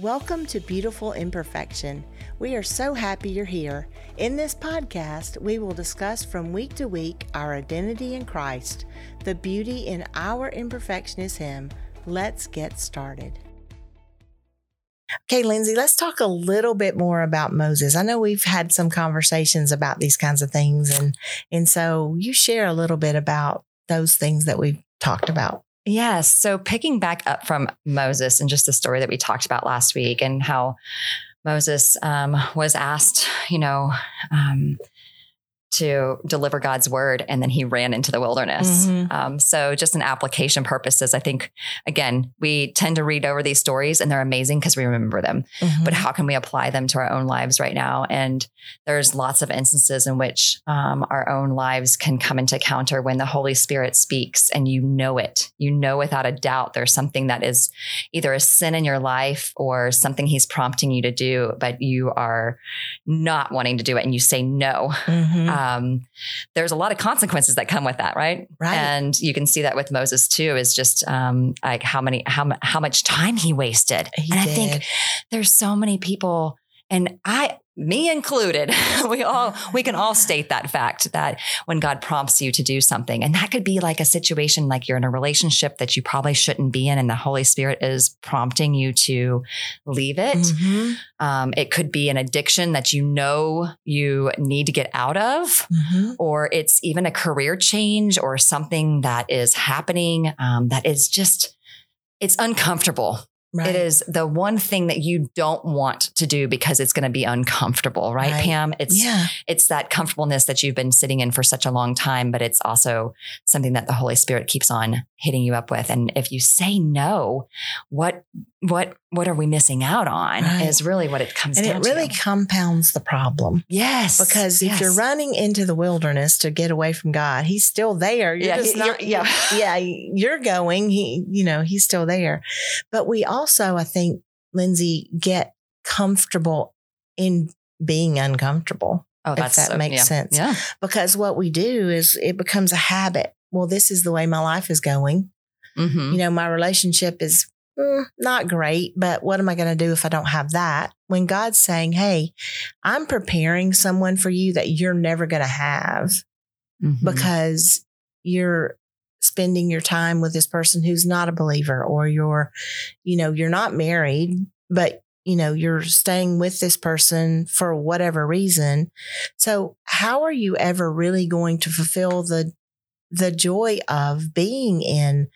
Welcome to Beautiful Imperfection. We are so happy you're here. In this podcast, we will discuss from week to week our identity in Christ. The beauty in our imperfection is Him. Let's get started. Okay, Lindsay, let's talk a little bit more about Moses. I know we've had some conversations about these kinds of things, and, and so you share a little bit about those things that we've talked about. Yes. So picking back up from Moses and just the story that we talked about last week and how Moses um, was asked, you know, um, to deliver God's word, and then he ran into the wilderness. Mm-hmm. Um, so, just in application purposes, I think again we tend to read over these stories, and they're amazing because we remember them. Mm-hmm. But how can we apply them to our own lives right now? And there's lots of instances in which um, our own lives can come into counter when the Holy Spirit speaks, and you know it. You know without a doubt there's something that is either a sin in your life or something He's prompting you to do, but you are not wanting to do it, and you say no. Mm-hmm um, there's a lot of consequences that come with that, right? Right. And you can see that with Moses too, is just um, like how many how how much time he wasted. He and did. I think there's so many people, and I me included, we all we can all state that fact that when God prompts you to do something, and that could be like a situation like you're in a relationship that you probably shouldn't be in, and the Holy Spirit is prompting you to leave it. Mm-hmm. Um, it could be an addiction that you know you need to get out of, mm-hmm. or it's even a career change or something that is happening um, that is just it's uncomfortable Right. It is the one thing that you don't want to do because it's going to be uncomfortable, right, right, Pam? It's yeah. it's that comfortableness that you've been sitting in for such a long time, but it's also something that the Holy Spirit keeps on hitting you up with. And if you say no, what what what are we missing out on right. is really what it comes and down it really to. compounds the problem yes because yes. if you're running into the wilderness to get away from god he's still there you're yeah, just not yeah yeah you're going he you know he's still there but we also i think lindsay get comfortable in being uncomfortable oh that's if that so, makes yeah. sense yeah because what we do is it becomes a habit well this is the way my life is going mm-hmm. you know my relationship is mm, not great, but what am I going to do if I don't have that? When God's saying, Hey, I'm preparing someone for you that you're never going to have mm-hmm. because you're spending your time with this person who's not a believer or you're, you know, you're not married, but you know, you're staying with this person for whatever reason. So how are you ever really going to fulfill the the joy of being in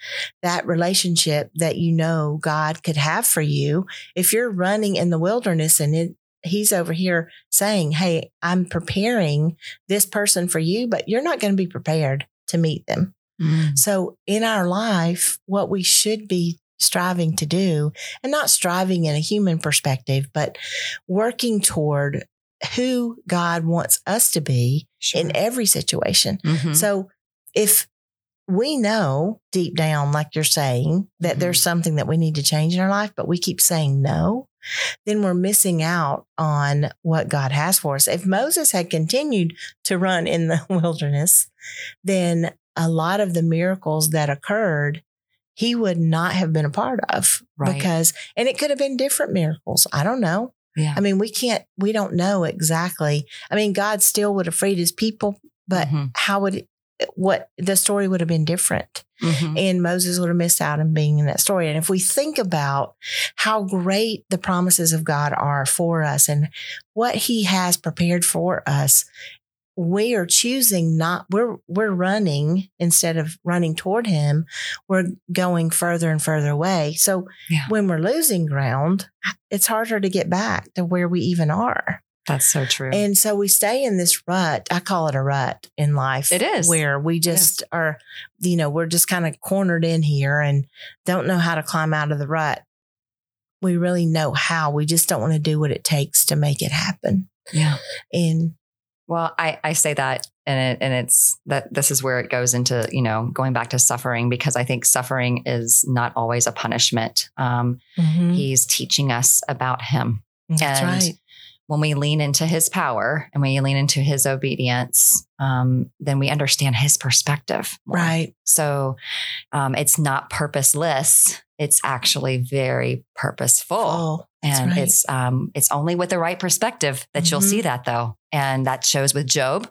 that relationship that you know God could have for you. If you're running in the wilderness and it, he's over here saying, Hey, I'm preparing this person for you, but you're not going to be prepared to meet them. Mm. So in our life, what we should be striving to do and not striving in a human perspective, but working toward who God wants us to be sure. in every situation. Mm-hmm. So if we know deep down, like you're saying, that mm-hmm. there's something that we need to change in our life, but we keep saying no, then we're missing out on what God has for us. If Moses had continued to run in the wilderness, then a lot of the miracles that occurred, he would not have been a part of right. because, and it could have been different miracles. I don't know. Yeah. I mean, we can't, we don't know exactly. I mean, God still would have freed his people, but mm-hmm. how would it, what the story would have been different. Mm-hmm. And Moses would have missed out on being in that story. And if we think about how great the promises of God are for us and what he has prepared for us, we are choosing not we're we're running instead of running toward him we're going further and further away so yeah. when we're losing ground it's harder to get back to where we even are that's so true. And so we stay in this rut. I call it a rut in life. It is. Where we just are, you know, we're just kind of cornered in here and don't know how to climb out of the rut. We really know how. We just don't want to do what it takes to make it happen. Yeah. And well, I, I say that and it, and it's that this is where it goes into, you know, going back to suffering because I think suffering is not always a punishment. Um, mm-hmm. He's teaching us about him. That's and right when we lean into his power and we lean into his obedience, um, then we understand his perspective. More. Right. So um, it's not purposeless it's actually very purposeful. Oh, and right. it's um it's only with the right perspective that you'll Mhm. see that though. And that shows with Job.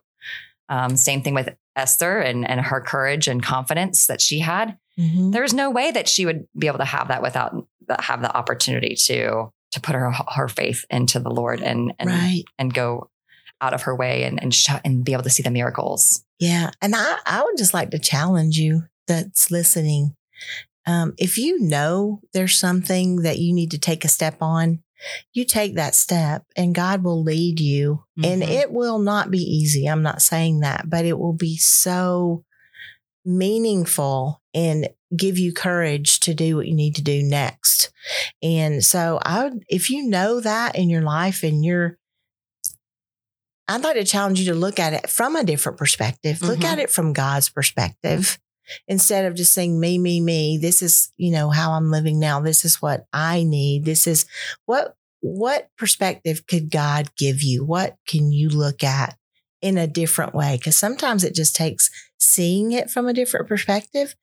Um, same thing with Esther and, and her courage and confidence that she had. Mhm. There's no way that she would be able to have that without have the opportunity to to put her her faith into the Lord and and right. and go out of her way and and, sh- and be able to see the miracles. Yeah. And I, I would just like to challenge you that's listening. Um, if you know there's something that you need to take a step on, you take that step and God will lead you. And Mhm. it will not be easy. I'm not saying that, but it will be so meaningful and give you courage to do what you need to do next. And so I would, if you know that in your life and you're, I'd like to challenge you to look at it from a different perspective. Look Mhm. at it from God's perspective instead of just saying me, me, me. This is, you know, how I'm living now. This is what I need. This is what, what perspective could God give you? What can you look at in a different way? Because sometimes it just takes seeing it from a different perspective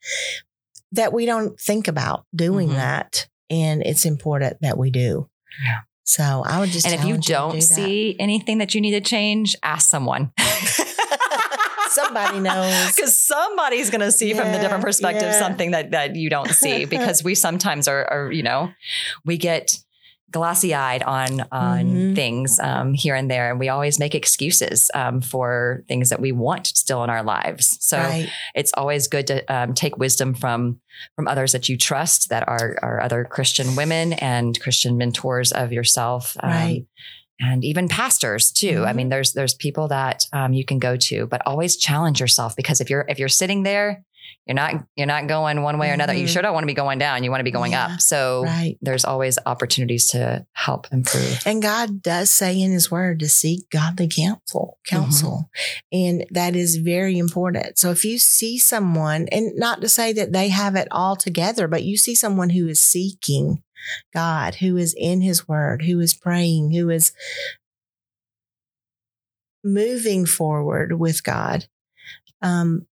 that we don't think about doing Mhm. that. And it's important that we do. Yeah. So I would just And if you don't do that. see anything that you need to change, ask someone. Somebody knows. because somebody's going to see from the different perspective yeah. something that that you don't see because we sometimes are, are you know we get glassy eyed on on Mhm. things um, here and there and we always make excuses um, for things that we want still in our lives so right. it's always good to um, take wisdom from from others that you trust that are are other christian women and christian mentors of yourself um, Right. and even pastors too i Mhm. mean there's there's people that um, you can go to but always challenge yourself because if you're if you're sitting there you're not you're not going one way or another you Mhm. sure don't want to be going down you want to be going Yeah. up so Right. there's always opportunities to help improve And God does say in his word to seek godly counsel, counsel. And that is very important. So if you see someone, and not to say that they have it all together, but you see someone who is seeking God, who is in his word, who is praying, who is moving forward with God, um,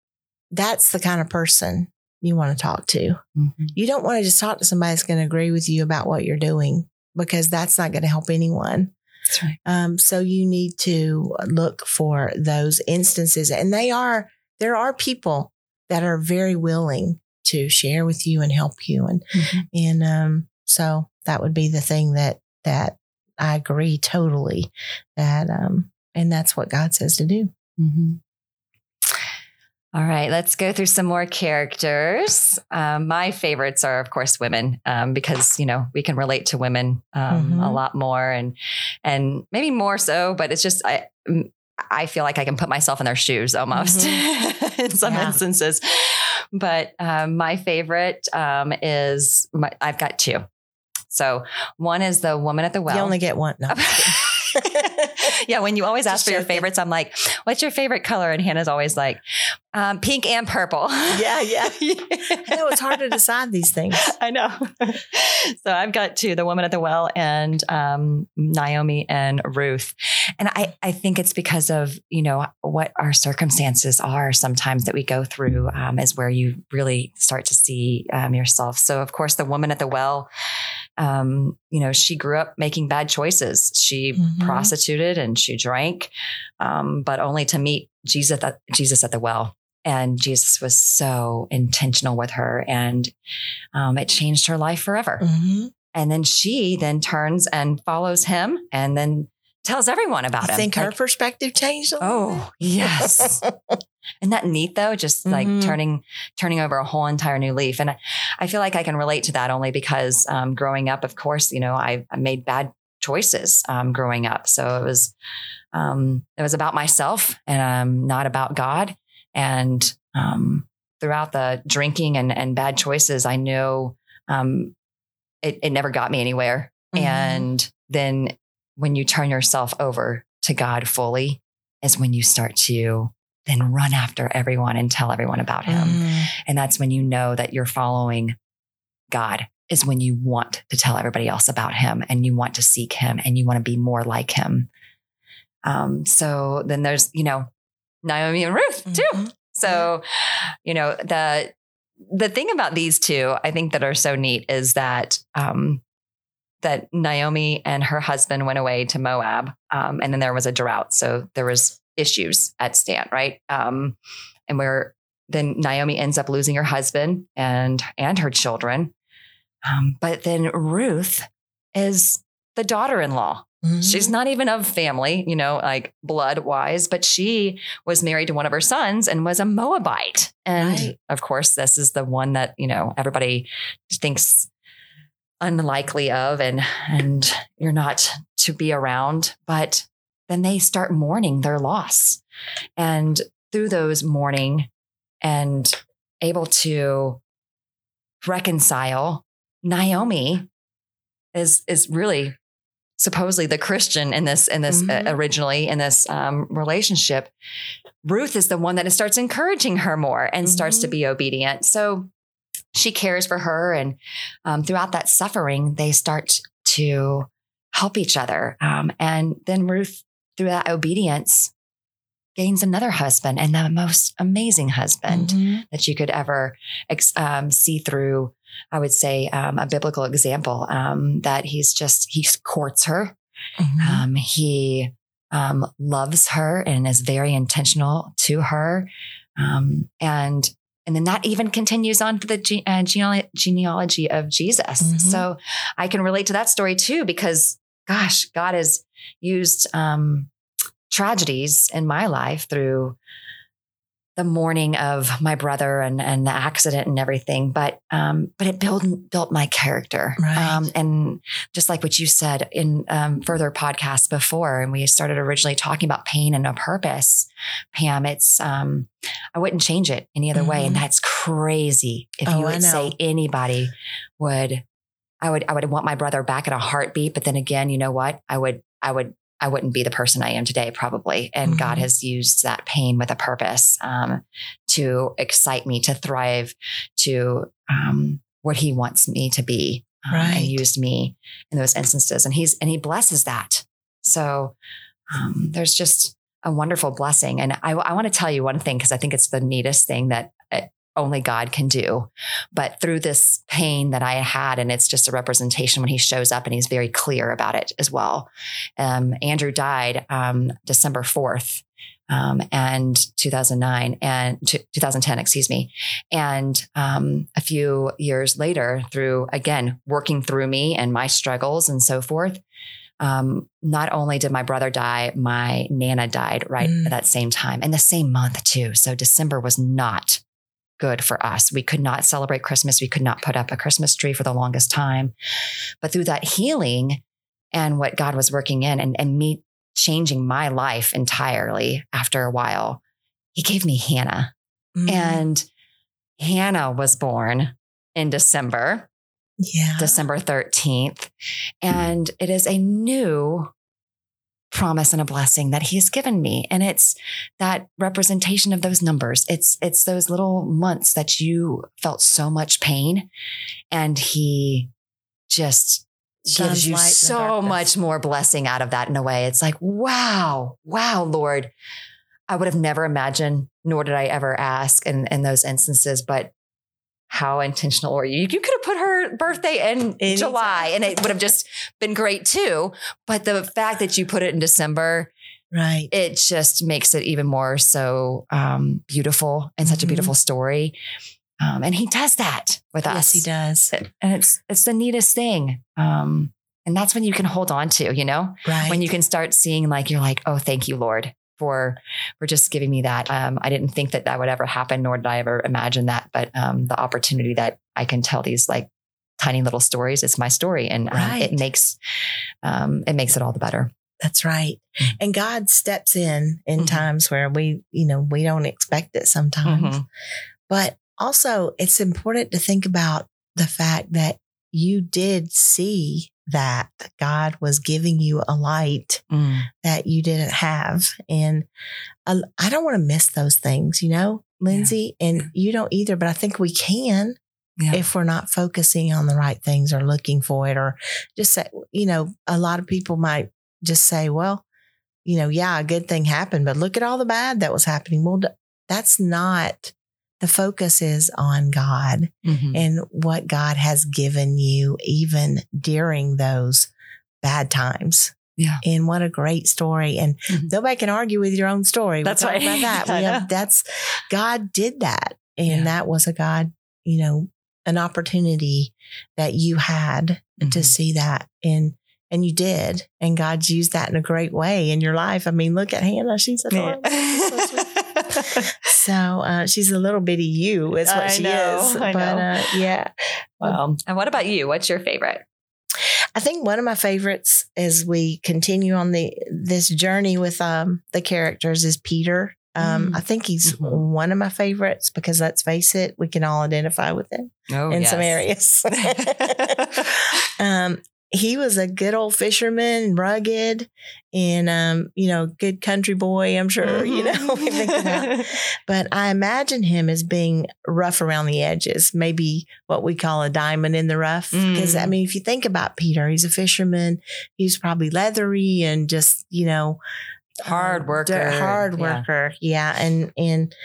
that's the kind of person you want to talk to. Mhm. You don't want to just talk to somebody that's going to agree with you about what you're doing because that's not going to help anyone. that's right Um, so you need to look for those instances, and they are there are people that are very willing to share with you and help you, and and um, so that would be the thing that that I agree totally that um, and that's what God says to do. Mhm. All right, let's go through some more characters. Um, my favorites are, of course, women, um, because you know we can relate to women um, Mhm. a lot more, and and maybe more so. But it's just I I feel like I can put myself in their shoes almost in some Yeah. instances. But um, my favorite um, is my, I've got two. So one is the woman at the well. you only get one. No. yeah, when you always ask for your favorites, I'm like, "What's your favorite color?" And Hannah's always like, um, "Pink and purple." Yeah, yeah. I know it's hard to decide these things. I know. so I've got two: the woman at the well and um, Naomi and Ruth. And I, I think it's because of you know what our circumstances are sometimes that we go through um, is where you really start to see um, yourself. So of course, the woman at the well, um, you know, she grew up making bad choices. She Mhm. prostituted and she drank, um, but only to meet Jesus at Jesus at the well. And Jesus was so intentional with her, and um, it changed her life forever. Mhm. And then she then turns and follows him, and then tells everyone about I him. think her perspective changed oh yes, isn't that neat though? Just like Mhm. turning turning over a whole entire new leaf. And I, I feel like I can relate to that only because um, growing up, of course, you know, I, I made bad choices um, growing up. So it was um, it was about myself and um, not about God. And um, throughout the drinking and, and bad choices, I know um, it, it never got me anywhere. Mhm. And then when you turn yourself over to God fully, is when you start to then run after everyone and tell everyone about Him. Mhm. And that's when you know that you're following God, is when you want to tell everybody else about Him and you want to seek Him and you want to be more like Him. Um, so then there's, you know, Naomi and Ruth too. Mhm. So, you know, the the thing about these two, I think that are so neat is that um, that Naomi and her husband went away to Moab, um, and then there was a drought, so there was issues at stand, right? Um, and where then Naomi ends up losing her husband and and her children, um, but then Ruth is the daughter-in-law. Mm-hmm. She's not even of family, you know, like blood wise, but she was married to one of her sons and was a Moabite. And right. of course, this is the one that, you know, everybody thinks unlikely of and and you're not to be around, but then they start mourning their loss. And through those mourning and able to reconcile, Naomi is is really supposedly the Christian in this in this uh, mm-hmm. uh, originally in this um, relationship. Ruth is the one that starts encouraging her more and mm-hmm. starts to mm-hmm. be obedient. So she cares for her, and um, throughout that suffering, they start to help each other. Um, and then Ruth, through that obedience, gains another husband and the most amazing husband mm-hmm. that you could ever um, see through I would say, um, a biblical example um, that he's just, he courts her. Mm-hmm. Um, he um, loves her and is very intentional to her. Um, and and then that even continues on to the ge- uh, genealogy of Jesus. Mm-hmm. So I can relate to that story too, because gosh, God has used um, tragedies in my life through the mourning of my brother and and the accident and everything but um but it built built my character right. um and just like what you said in um, further podcasts before and we started originally talking about pain and a purpose pam it's um i wouldn't change it any other mm-hmm. way and mm-hmm. that's crazy if oh, you would say anybody would i would i would want my brother back in a heartbeat but then again you know what i would i would I wouldn't be the person I am today, probably. And mm-hmm. God has used that pain with a purpose um, to excite me to thrive to um, what He wants me to be, um, right. and used me in those instances. And He's and He blesses that. So um, there's just a wonderful blessing. And I, I want to tell you one thing because I think it's the neatest thing that uh, only God can do. But through this pain that I had, and it's just a representation when he shows up and he's very clear about it as well. Um, Andrew died um, December 4th. Um, and 2009 and t- 2010, excuse me. And um, a few years later, through again working through me and my struggles and so forth, um, not only did my brother die, my nana died right mm. at that same time and the same month too. So December was not good for us. We could not celebrate Christmas. We could not put up a Christmas tree for the longest time. But through that healing and what God was working in and, and me changing my life entirely after a while, He gave me Hannah. Mm-hmm. And Hannah was born in December. Yeah. December 13th. And it is a new promise and a blessing that he's given me. And it's that representation of those numbers. It's it's those little months that you felt so much pain and he just gives you so much more blessing out of that in a way. It's like wow wow lord. I would have never imagined nor did i ever ask in in those instances but how intentional were you? You could have put her birthday in Anytime. July and it would have just been great too. But the fact that you put it in December, right, it just makes it even more so um, beautiful and such mm-hmm. a beautiful story. Um, and he does that with yes, us. Yes, he does. And it's it's the neatest thing. Um, and that's when you can hold on to, you know, right. when you can start seeing like you're like, oh, thank you, Lord for for just giving me that. Um, I didn't think that that would ever happen, nor did I ever imagine that. But um, the opportunity that I can tell these like tiny little stories, is my story, and um, it makes um, it makes it all the better. That's right. Mm-hmm. And God steps in in mm-hmm. times where we, you know, we don't expect it sometimes. Mm-hmm. But also, it's important to think about the fact that you did see that God was giving you a light mm. that you didn't have. And I, I don't want to miss those things, you know, Lindsay, yeah. and you don't either, but I think we can. Yeah. If we're not focusing on the right things or looking for it, or just say, you know, a lot of people might just say, well, you know, yeah, a good thing happened, but look at all the bad that was happening. Well, that's not the focus is on God Mhm. and what God has given you, even during those bad times. Yeah. And what a great story. And Mhm. nobody can argue with your own story. That's right. About that. Have, that's God did that. And Yeah. that was a God, you know, an opportunity that you had to Mhm. see that. And and you did. And God's used that in a great way in your life. I mean, look at Hannah. She's adorable. She's so uh, she's a little bitty you, is what I she know, is. I but know. Uh, yeah, Well, and what about you? What's your favorite? I think one of my favorites as we continue on the this journey with um, the characters is Peter. Um, Mm. I think he's Mhm. one of my favorites because let's face it, we can all identify with him Oh, in some areas. um, he was a good old fisherman, rugged, and um, you know, good country boy. I'm sure you know. about but I imagine him as being rough around the edges, maybe what we call a diamond in the rough. Because, I Mm. mean, if you think about Peter, he's a fisherman. He's probably leathery and just, you know, Hard um, worker. hard Yeah. worker. Yeah. And, and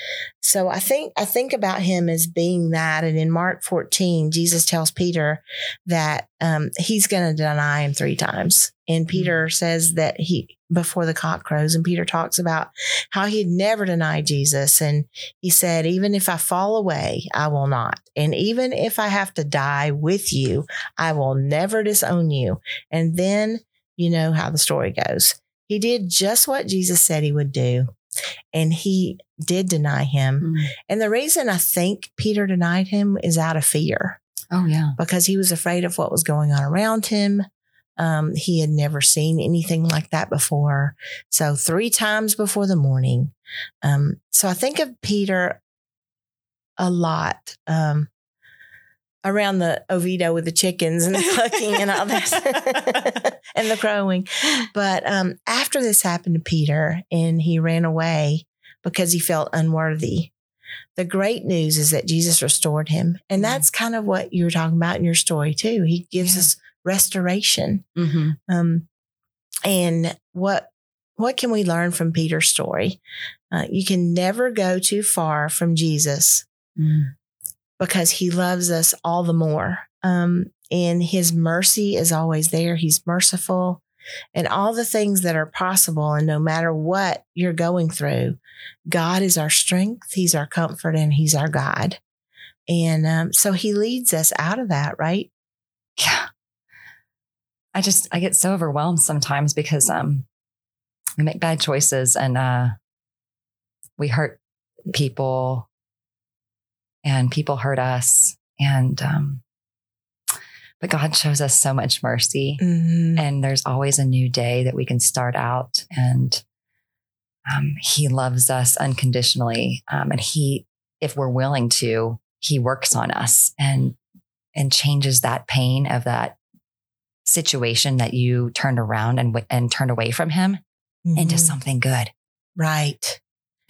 so I think, I think about him as being that. And in Mark 14, Jesus tells Peter that um, he's going to deny him three times. And Peter says that he, before the cock crows, and Peter talks about how he'd never deny Jesus. And he said, Even if I fall away, I will not. And even if I have to die with you, I will never disown you. And then you know how the story goes. He did just what Jesus said he would do. And he did deny him. Mm. And the reason I think Peter denied him is out of fear Oh, yeah. because he was afraid of what was going on around him. Um, he had never seen anything like that before. So, three times before the morning. Um, so, I think of Peter a lot um, around the Oviedo with the chickens and the clucking and all that and the crowing. But um, after this happened to Peter and he ran away because he felt unworthy, the great news is that Jesus restored him. And Mm. that's kind of what you were talking about in your story, too. He gives Yeah. us restoration. Mhm. Um, and what what can we learn from Peter's story? Uh, you can never go too far from Jesus Mm. Because he loves us all the more. Um, and his mercy is always there. He's merciful and all the things that are possible. And no matter what you're going through, God is our strength, He's our comfort, and He's our God. And um, so He leads us out of that, right? Yeah. I just I get so overwhelmed sometimes because um we make bad choices and uh we hurt people and people hurt us and um but God shows us so much mercy Mhm. and there's always a new day that we can start out and um, he loves us unconditionally um, and he if we're willing to he works on us and and changes that pain of that situation that you turned around and and turned away from him into Mhm. something good right.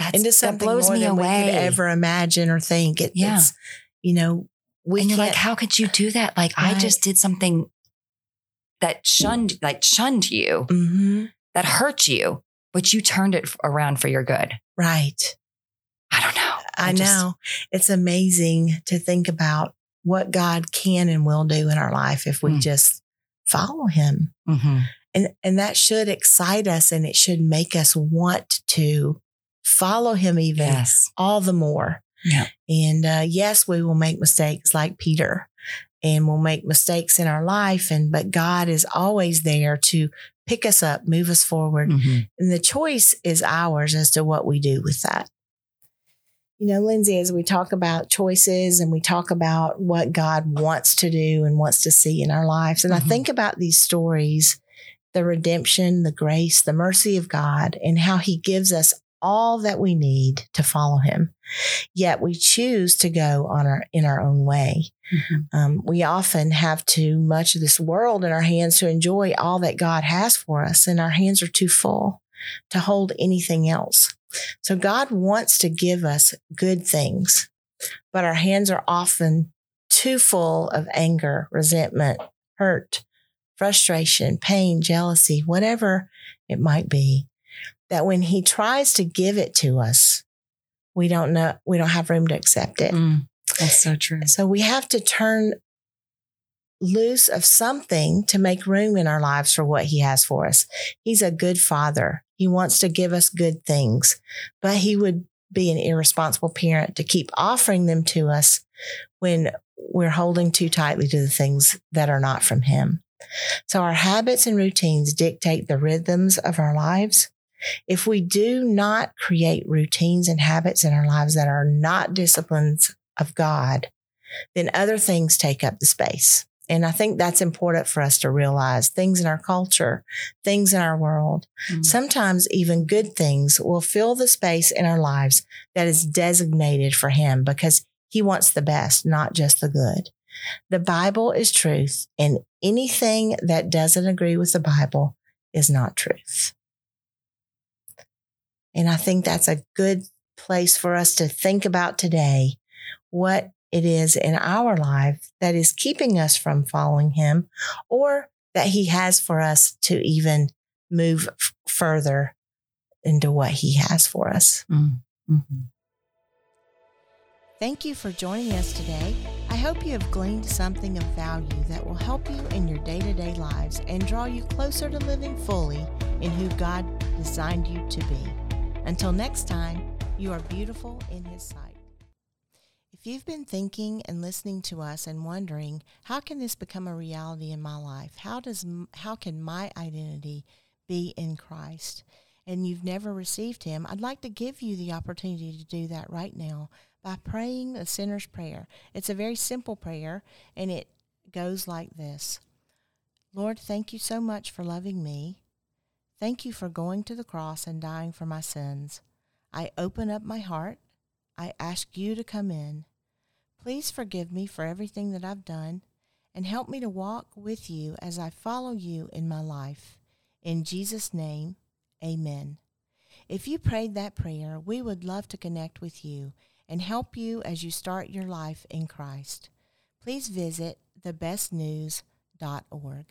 That's, into that blows more me than away we could ever imagine or think. It, Yeah. It's, you know, we and you're like how could you do that like i just did something that shunned like shunned you Mhm. that hurt you but you turned it around for your good right. i don't know I, just- know. It's amazing to think about what God can and will do in our life if we Mm. just follow him. Mhm. And and that should excite us and it should make us want to follow him even yes all the more. Yeah. And uh, yes, we will make mistakes like Peter and we'll make mistakes in our life and but God is always there to pick us up, move us forward. Mhm. And the choice is ours as to what we do with that. You know, Lindsay, as we talk about choices and we talk about what God wants to do and wants to see in our lives, and I Mhm. think about these stories the redemption, the grace, the mercy of God, and how He gives us all that we need to follow Him. Yet we choose to go on our in our own way. Mhm. Um, we often have too much of this world in our hands to enjoy all that God has for us, and our hands are too full to hold anything else. So God wants to give us good things, but our hands are often too full of anger, resentment, hurt, frustration, pain, jealousy, whatever it might be. That when He tries to give it to us, we don't know, we don't have room to accept it. Mm, that's so true. So we have to turn loose of something to make room in our lives for what he has for us. He's a good father. He wants to give us good things, but he would be an irresponsible parent to keep offering them to us when we're holding too tightly to the things that are not from him. So our habits and routines dictate the rhythms of our lives. If we do not create routines and habits in our lives that are not disciplines of God, then other things take up the space. And I think that's important for us to realize things in our culture, things in our world. Mm-hmm. Sometimes even good things will fill the space in our lives that is designated for Him because He wants the best, not just the good. The Bible is truth, and anything that doesn't agree with the Bible is not truth. And I think that's a good place for us to think about today. What it is in our life that is keeping us from following him or that he has for us to even move f- further into what he has for us. Mm-hmm. Thank you for joining us today. I hope you have gleaned something of value that will help you in your day to day lives and draw you closer to living fully in who God designed you to be. Until next time, you are beautiful in His sight. If you've been thinking and listening to us and wondering, how can this become a reality in my life? How does how can my identity be in Christ? And you've never received him, I'd like to give you the opportunity to do that right now by praying the sinner's prayer. It's a very simple prayer and it goes like this. Lord, thank you so much for loving me. Thank you for going to the cross and dying for my sins. I open up my heart. I ask you to come in. Please forgive me for everything that I've done and help me to walk with you as I follow you in my life. In Jesus' name, amen. If you prayed that prayer, we would love to connect with you and help you as you start your life in Christ. Please visit thebestnews.org.